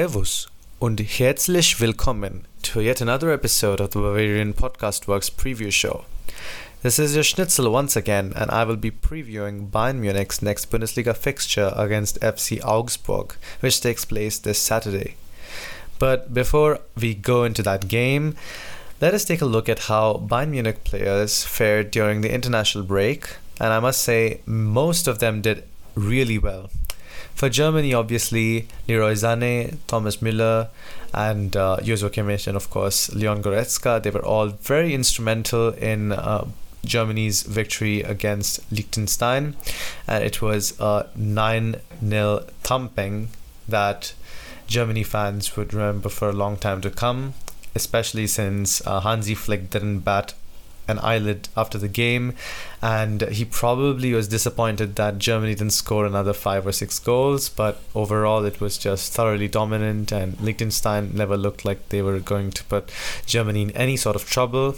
Servus und herzlich willkommen to yet another episode of the Bavarian Podcast Works preview show. This is your Schnitzel once again, and I will be previewing Bayern Munich's next Bundesliga fixture against FC Augsburg, which takes place this Saturday. But before we go into that game, let us take a look at how Bayern Munich players fared during the international break, and I must say, most of them did really well. For Germany, obviously, Leroy Sané, Thomas Müller, and uh, Joshua Kimmich, and of course, Leon Goretzka, they were all very instrumental in uh, Germany's victory against Liechtenstein. And it was a 9 0 thumping that Germany fans would remember for a long time to come, especially since uh, Hansi Flick didn't bat an eyelid after the game, and he probably was disappointed that Germany didn't score another five or six goals. But overall, it was just thoroughly dominant, and Liechtenstein never looked like they were going to put Germany in any sort of trouble.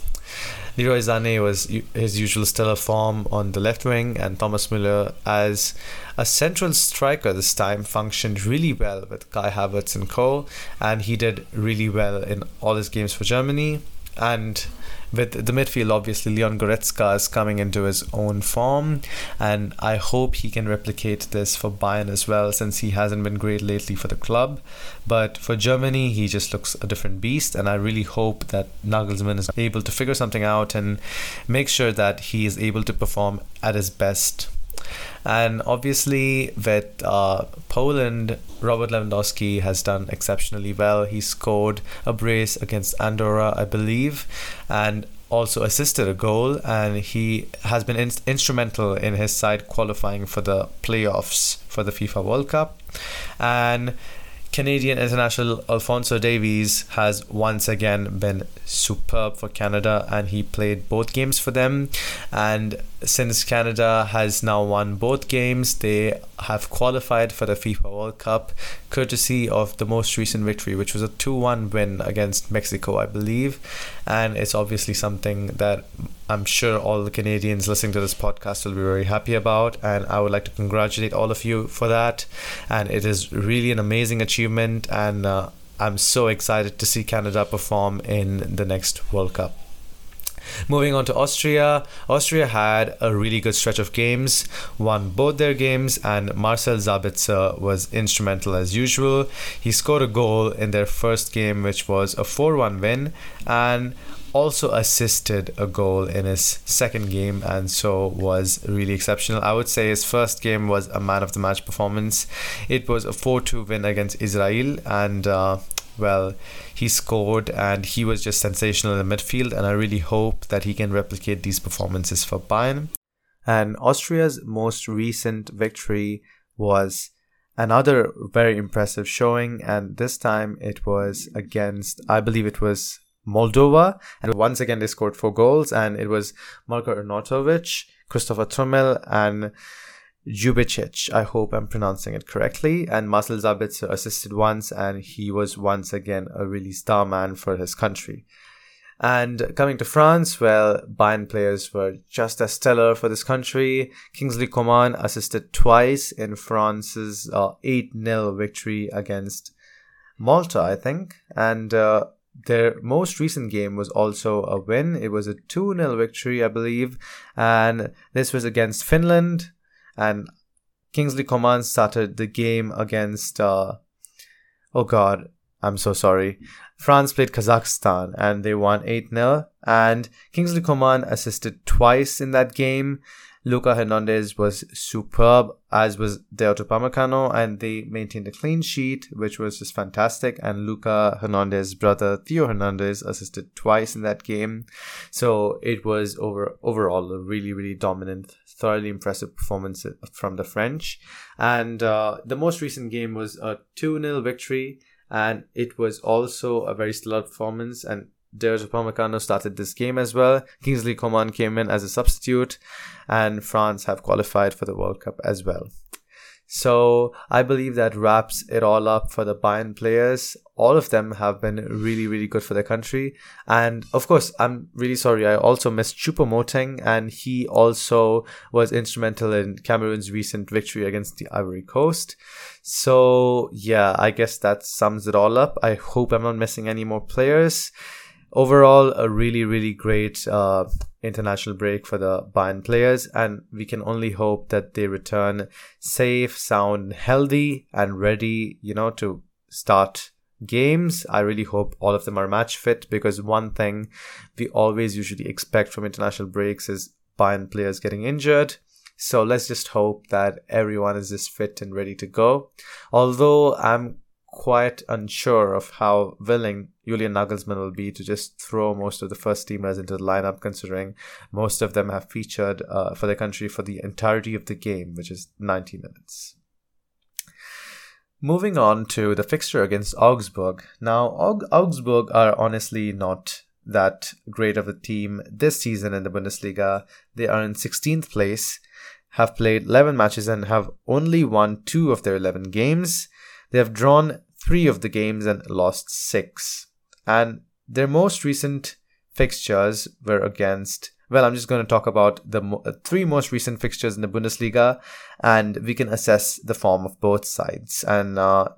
Leroy Sané was his usual stellar form on the left wing, and Thomas Müller, as a central striker this time, functioned really well with Kai Havertz and Cole, And he did really well in all his games for Germany. And with the midfield, obviously Leon Goretzka is coming into his own form, and I hope he can replicate this for Bayern as well, since he hasn't been great lately for the club. But for Germany, he just looks a different beast, and I really hope that Nagelsmann is able to figure something out and make sure that he is able to perform at his best. And obviously, with uh, Poland, Robert Lewandowski has done exceptionally well. He scored a brace against Andorra, I believe, and also assisted a goal. And he has been in- instrumental in his side qualifying for the playoffs for the FIFA World Cup. And Canadian international Alphonso Davies has once again been superb for Canada and he played both games for them. And since Canada has now won both games, they have qualified for the FIFA World Cup courtesy of the most recent victory, which was a 2 1 win against Mexico, I believe. And it's obviously something that I'm sure all the Canadians listening to this podcast will be very happy about. And I would like to congratulate all of you for that. And it is really an amazing achievement. And uh, I'm so excited to see Canada perform in the next World Cup. Moving on to Austria, Austria had a really good stretch of games, won both their games, and Marcel Sabitzer was instrumental as usual. He scored a goal in their first game, which was a 4 1 win, and also assisted a goal in his second game and so was really exceptional. I would say his first game was a man of the match performance. It was a 4 2 win against Israel and uh, well, he scored and he was just sensational in the midfield. And I really hope that he can replicate these performances for Bayern. And Austria's most recent victory was another very impressive showing, and this time it was against, I believe it was Moldova, and once again they scored four goals, and it was Marko Arnautovic, Christopher Trimmel, and Jubicic. I hope I'm pronouncing it correctly. And Marcel Sabitzer assisted once, and he was once again a really star man for his country. And coming to France, well, Bayern players were just as stellar for this country. Kingsley Coman assisted twice in France's uh, 8 uh, 0 victory against Malta, I think. And uh, their most recent game was also a win. It was a 2 0 victory, I believe. And this was against Finland and Kingsley Coman started the game against uh, oh god, I'm so sorry. France played Kazakhstan and they won 8-0 and Kingsley Coman assisted twice in that game Luca Hernandez was superb, as was Dayot Upamecano, and they maintained a clean sheet, which was just fantastic. And Luca Hernandez's brother Theo Hernandez assisted twice in that game, so it was over overall a really really dominant, thoroughly impressive performance from the French. And uh, the most recent game was a two 0 victory, and it was also a very stellar performance and Dayot Upamecano started this game as well. Kingsley Coman came in as a substitute, and France have qualified for the World Cup as well. So I believe that wraps it all up for the Bayern players. All of them have been really, really good for their country. And of course, I'm really sorry. I also missed Choupo-Moting and he also was instrumental in Cameroon's recent victory against the Ivory Coast. So yeah, I guess that sums it all up. I hope I'm not missing any more players overall a really really great uh, international break for the Bayern players and we can only hope that they return safe sound healthy and ready you know to start games. I really hope all of them are match fit because one thing we always usually expect from international breaks is Bayern players getting injured. So let's just hope that everyone is just fit and ready to go. Although i'm quite unsure of how willing Julian Nagelsmann will be to just throw most of the first teamers into the lineup, considering most of them have featured uh, for the country for the entirety of the game, which is 90 minutes. Moving on to the fixture against Augsburg. Now, Aug- Augsburg are honestly not that great of a team this season in the Bundesliga. They are in 16th place, have played 11 matches, and have only won two of their 11 games. They have drawn three of the games and lost six. And their most recent fixtures were against well, I'm just going to talk about the uh, three most recent fixtures in the Bundesliga, and we can assess the form of both sides. And uh,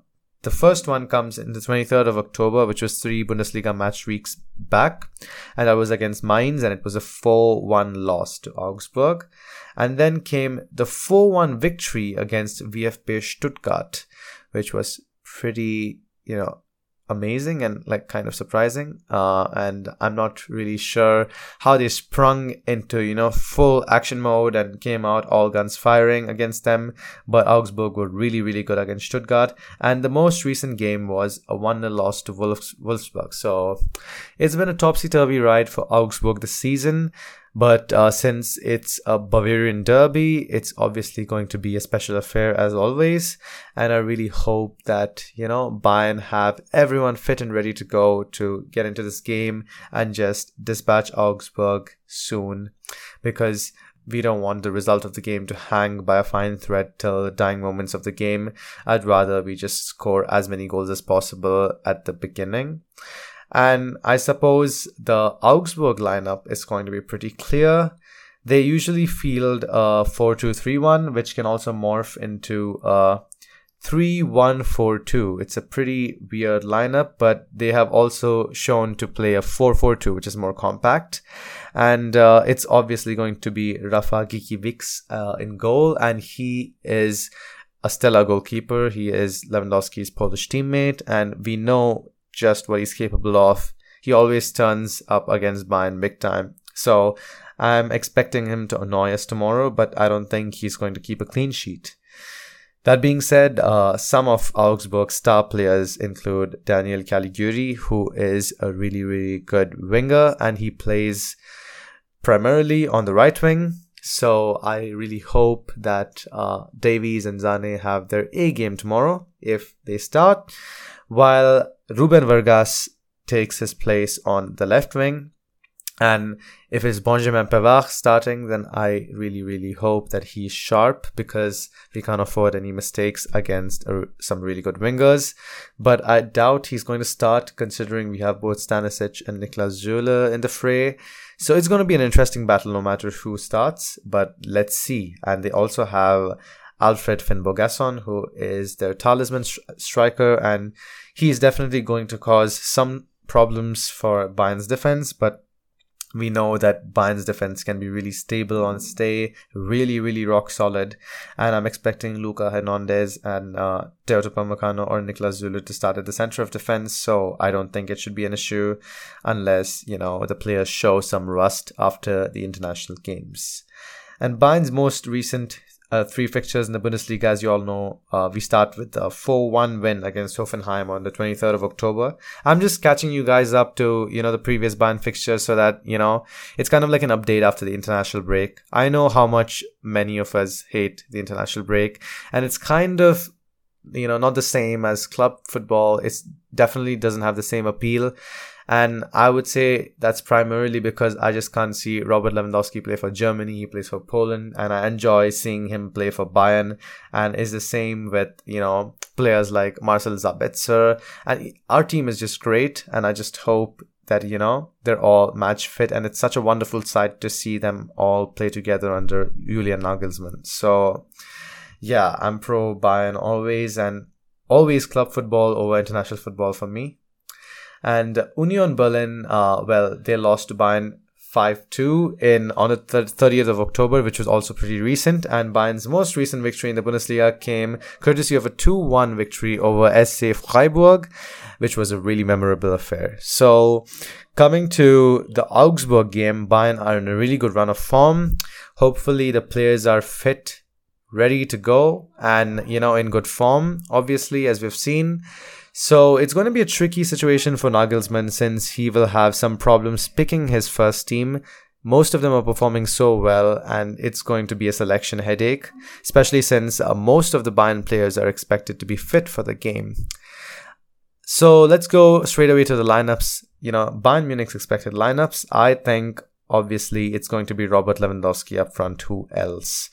the first one comes in the 23rd of October, which was three Bundesliga match weeks back, and that was against Mainz, and it was a 4 1 loss to Augsburg. And then came the 4 1 victory against VfB Stuttgart, which was pretty, you know, amazing and like kind of surprising. Uh, and I'm not really sure how they sprung into, you know, full action mode and came out all guns firing against them. But Augsburg were really, really good against Stuttgart. And the most recent game was a 1 0 loss to Wolfs- Wolfsburg. So it's been a topsy turvy ride for Augsburg this season. But uh, since it's a Bavarian derby, it's obviously going to be a special affair as always. And I really hope that, you know, Bayern have everyone fit and ready to go to get into this game and just dispatch Augsburg soon because we don't want the result of the game to hang by a fine thread till the dying moments of the game. I'd rather we just score as many goals as possible at the beginning. And I suppose the Augsburg lineup is going to be pretty clear. They usually field a 4 2 3 1, which can also morph into a 3 1 4 2. It's a pretty weird lineup, but they have also shown to play a 4 4 2, which is more compact. And uh, it's obviously going to be Rafa Gikiewicz uh, in goal, and he is a stellar goalkeeper. He is Lewandowski's Polish teammate, and we know just what he's capable of. He always turns up against Bayern big time. So I'm expecting him to annoy us tomorrow, but I don't think he's going to keep a clean sheet. That being said, uh, some of Augsburg's star players include Daniel Caligiuri, who is a really, really good winger, and he plays primarily on the right wing. So I really hope that uh, Davies and Sané have their A game tomorrow if they start while Ruben Vargas takes his place on the left wing. And if it's Benjamin Pavard starting, then I really, really hope that he's sharp because we can't afford any mistakes against uh, some really good wingers. But I doubt he's going to start considering we have both Stanisic and Niklas Süle in the fray. So it's going to be an interesting battle no matter who starts, but let's see. And they also have Alfred Finnbogason, who is their talisman striker, and he is definitely going to cause some problems for Bayern's defense, but we know that Bayern's defense can be really stable on stay really, really rock solid. And I'm expecting Luca Hernandez and uh, Teo Upamecano or Niklas Süle to start at the center of defense. So I don't think it should be an issue unless, you know, the players show some rust after the international games. And Bayern's most recent uh, three fixtures in the Bundesliga, as you all know. Uh, we start with a 4 1 win against Hoffenheim on the 23rd of October. I'm just catching you guys up to, you know, the previous Bayern fixtures so that, you know, it's kind of like an update after the international break. I know how much many of us hate the international break, and it's kind of you know not the same as club football it definitely doesn't have the same appeal And I would say that's primarily because I just can't see Robert Lewandowski play for Germany. He plays for Poland, and I enjoy seeing him play for Bayern. And it's the same with, you know, players like Marcel Sabitzer. And our team is just great. And I just hope that, you know, they're all match fit. And it's such a wonderful sight to see them all play together under Julian Nagelsmann. So, yeah, I'm pro Bayern always. And always club football over international football for me. And Union Berlin, uh, well, they lost to Bayern 5-2 in on the 30th of October, which was also pretty recent. And Bayern's most recent victory in the Bundesliga came courtesy of a 2-1 victory over SC Freiburg, which was a really memorable affair. So, coming to the Augsburg game, Bayern are in a really good run of form. Hopefully, the players are fit, ready to go, and you know in good form. Obviously, as we've seen. So it's going to be a tricky situation for Nagelsmann since he will have some problems picking his first team. Most of them are performing so well, and it's going to be a selection headache, especially since uh, most of the Bayern players are expected to be fit for the game. So let's go straight away to the lineups. You know, Bayern Munich's expected lineups. I think obviously it's going to be Robert Lewandowski up front. Who else?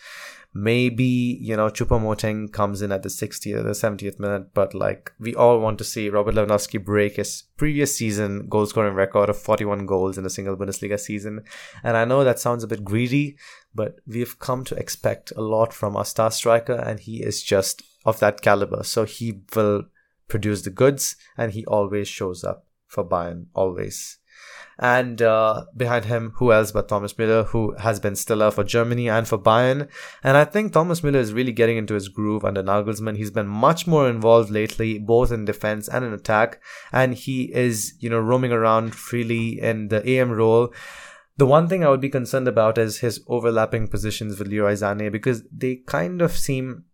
Maybe you know Choupo-Moting comes in at the 60th or the 70th minute, but like we all want to see Robert Lewandowski break his previous season goal scoring record of 41 goals in a single Bundesliga season. And I know that sounds a bit greedy, but we've come to expect a lot from our star striker, and he is just of that caliber. So he will produce the goods, and he always shows up for Bayern, always. And uh, behind him, who else but Thomas Müller, who has been stellar for Germany and for Bayern. And I think Thomas Müller is really getting into his groove under Nagelsmann. He's been much more involved lately, both in defense and in attack. And he is, you know, roaming around freely in the AM role. The one thing I would be concerned about is his overlapping positions with Leroy Sané because they kind of seem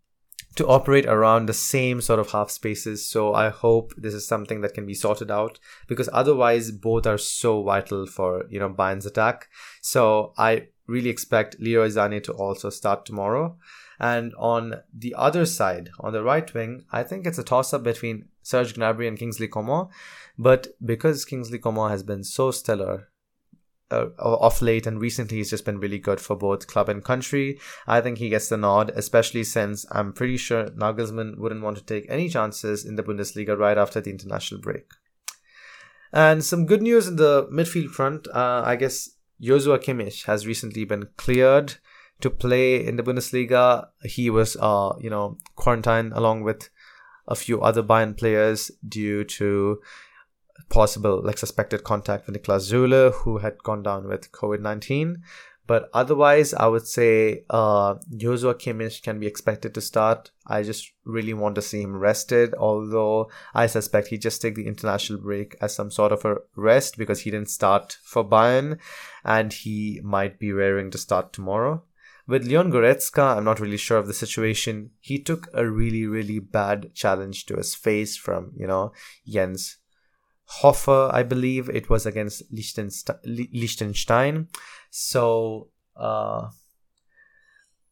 to operate around the same sort of half spaces. So I hope this is something that can be sorted out because otherwise both are so vital for, you know, Bayern's attack. So I really expect Leroy Sané to also start tomorrow. And on the other side, on the right wing, I think it's a toss up between Serge Gnabry and Kingsley Coman. But because Kingsley Coman has been so stellar uh, off late and recently he's just been really good for both club and country. I think he gets the nod, especially since I'm pretty sure Nagelsmann wouldn't want to take any chances in the Bundesliga right after the international break. And some good news in the midfield front. Uh, I guess Joshua Kimmich has recently been cleared to play in the Bundesliga. He was, uh, you know, quarantined along with a few other Bayern players due to possible like suspected contact with Niklas Süle, who had gone down with COVID 19. But otherwise, I would say uh, Joshua Kimmich can be expected to start. I just really want to see him rested, although I suspect he just take the international break as some sort of a rest because he didn't start for Bayern and he might be raring to start tomorrow. With Leon Goretzka, I'm not really sure of the situation. He took a really, really bad challenge to his face from, you know, Jens Hofer, I believe it was against Liechtenstein. So uh,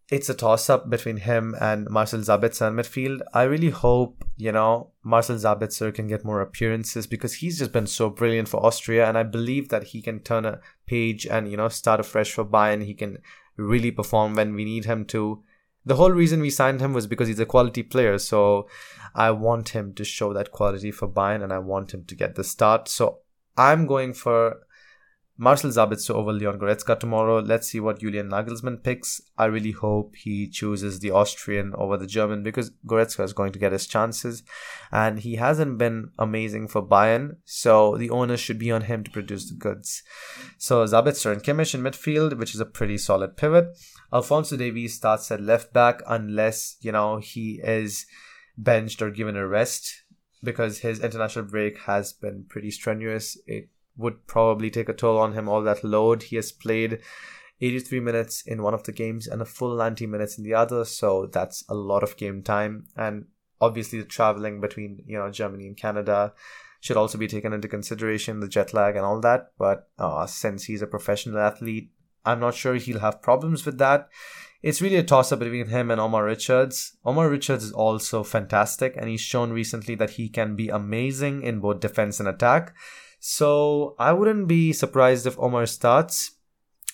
it's a toss up between him and Marcel Sabitzer in midfield. I really hope, you know, Marcel Sabitzer can get more appearances because he's just been so brilliant for Austria. And I believe that he can turn a page and, you know, start afresh for Bayern. He can really perform when we need him to. The whole reason we signed him was because he's a quality player. So I want him to show that quality for Bayern and I want him to get the start. So I'm going for Marcel Sabitzer over Leon Goretzka tomorrow. Let's see what Julian Nagelsmann picks. I really hope he chooses the Austrian over the German because Goretzka is going to get his chances and he hasn't been amazing for Bayern. So the onus should be on him to produce the goods. So Sabitzer and Kimmich in midfield, which is a pretty solid pivot. Alphonso Davies starts at left back unless, you know, he is benched or given a rest because his international break has been pretty strenuous. It would probably take a toll on him, all that load. He has played 83 minutes in one of the games and a full 90 minutes in the other, so that's a lot of game time. And obviously, the traveling between you know Germany and Canada should also be taken into consideration, the jet lag and all that. But uh, since he's a professional athlete, I'm not sure he'll have problems with that it's really a toss up between him and Omar Richards. Omar Richards is also fantastic, and he's shown recently that he can be amazing in both defense and attack. So I wouldn't be surprised if Omar starts.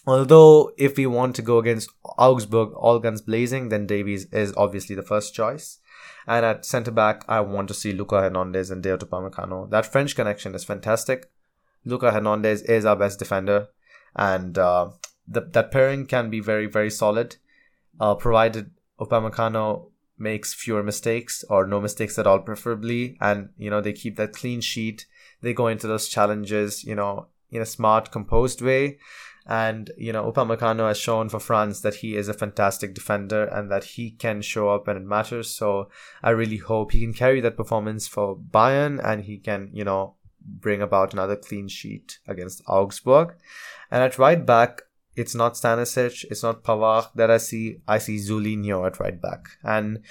Although, if we want to go against Augsburg, all guns blazing, then Davies is obviously the first choice. And at centre back, I want to see Luca Hernandez and Dayot Upamecano. That French connection is fantastic. Luca Hernandez is our best defender, and uh, the, that pairing can be very, very solid, uh, provided Upamecano makes fewer mistakes or no mistakes at all, preferably, and you know they keep that clean sheet. They go into those challenges, you know, in a smart, composed way. And you know, Upamecano has shown for France that he is a fantastic defender and that he can show up when it matters. So I really hope he can carry that performance for Bayern and he can, you know, bring about another clean sheet against Augsburg. And at right back, it's not Stanisic, it's not Pavard that I see. I see Zulinho at right back. And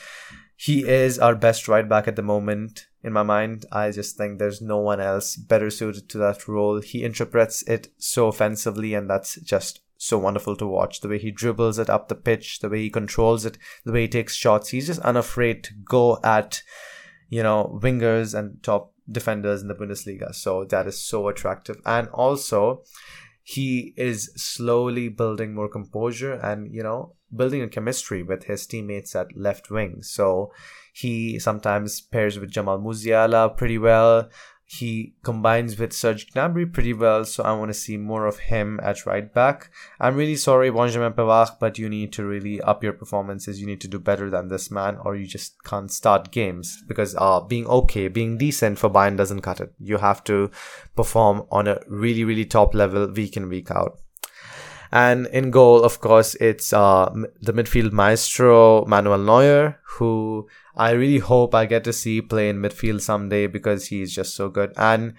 he is our best right back at the moment in my mind. I just think there's no one else better suited to that role. He interprets it so offensively, and that's just so wonderful to watch. The way he dribbles it up the pitch, the way he controls it, the way he takes shots. He's just unafraid to go at, you know, wingers and top defenders in the Bundesliga. So that is so attractive. And also, he is slowly building more composure and, you know, building a chemistry with his teammates at left wing. So he sometimes pairs with Jamal Musiala pretty well. He combines with Serge Gnabry pretty well, so I want to see more of him at right back. I'm really sorry, Benjamin Pavard, but you need to really up your performances. You need to do better than this man, or you just can't start games because uh, being okay, being decent for Bayern doesn't cut it. You have to perform on a really, really top level week in, week out. And in goal, of course, it's uh, the midfield maestro Manuel Neuer, who I really hope I get to see play in midfield someday because he's just so good. And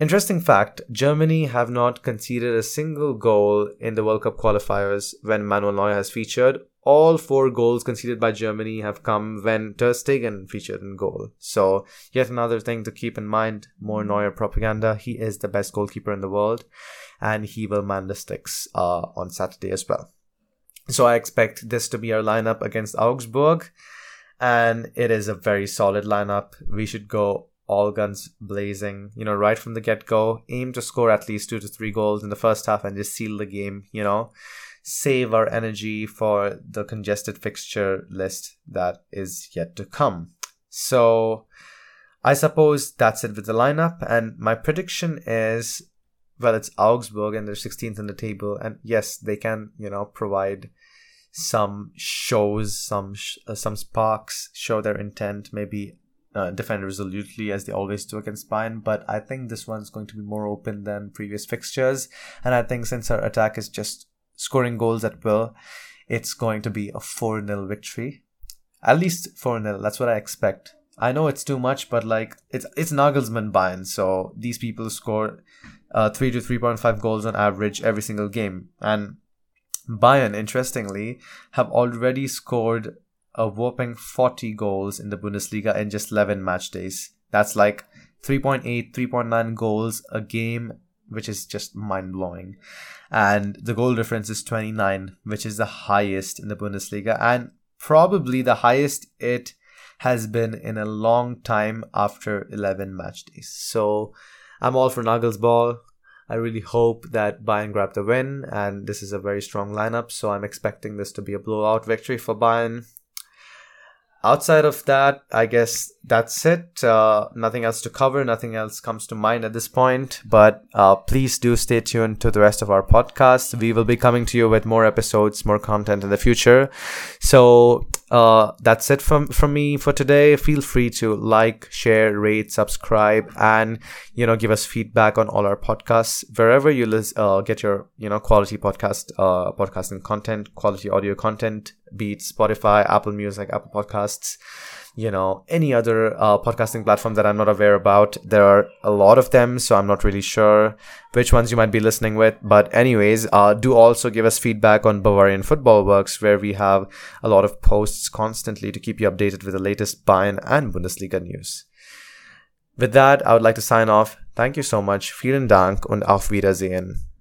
interesting fact Germany have not conceded a single goal in the World Cup qualifiers when Manuel Neuer has featured. All four goals conceded by Germany have come when Ter Stegen featured in goal. So, yet another thing to keep in mind more Neuer propaganda. He is the best goalkeeper in the world and he will man the sticks uh, on Saturday as well. So I expect this to be our lineup against Augsburg, and it is a very solid lineup. We should go all guns blazing, you know, right from the get go. Aim to score at least two to three goals in the first half and just seal the game, you know. Save our energy for the congested fixture list that is yet to come. So, I suppose that's it with the lineup, and my prediction is well, it's Augsburg and they're 16th in the table, and yes, they can you know provide some shows, some sh- uh, some sparks, show their intent, maybe uh, defend resolutely as they always do against Bayern. But I think this one's going to be more open than previous fixtures, and I think since our attack is just scoring goals at will, it's going to be a 4 0 victory. At least 4 0. That's what I expect. I know it's too much, but like it's it's Nagelsmann Bayern, so these people score uh, 3 to 3.5 goals on average every single game. And Bayern, interestingly, have already scored a whopping 40 goals in the Bundesliga in just 11 match days. That's like 3.8, 3.9 goals a game, which is just mind blowing. And the goal difference is 29, which is the highest in the Bundesliga and probably the highest it has been in a long time after 11 match days. So I'm all for Nuggles ball. I really hope that Bayern grab the win, and this is a very strong lineup, so I'm expecting this to be a blowout victory for Bayern outside of that, I guess that's it. Uh, nothing else to cover. Nothing else comes to mind at this point. But uh, please do stay tuned to the rest of our podcast. We will be coming to you with more episodes, more content in the future. So uh, that's it from from me for today. Feel free to like, share, rate, subscribe, and you know give us feedback on all our podcasts wherever you uh, get your you know quality podcast uh, podcasting content, quality audio content be it Spotify, Apple Music, Apple Podcasts, you know, any other uh, podcasting platform that I'm not aware about. There are a lot of them, so I'm not really sure which ones you might be listening with. But, anyways, uh, do also give us feedback on Bavarian Football Works, where we have a lot of posts constantly to keep you updated with the latest Bayern and Bundesliga news. With that, I would like to sign off. Thank you so much. Vielen Dank und auf Wiedersehen.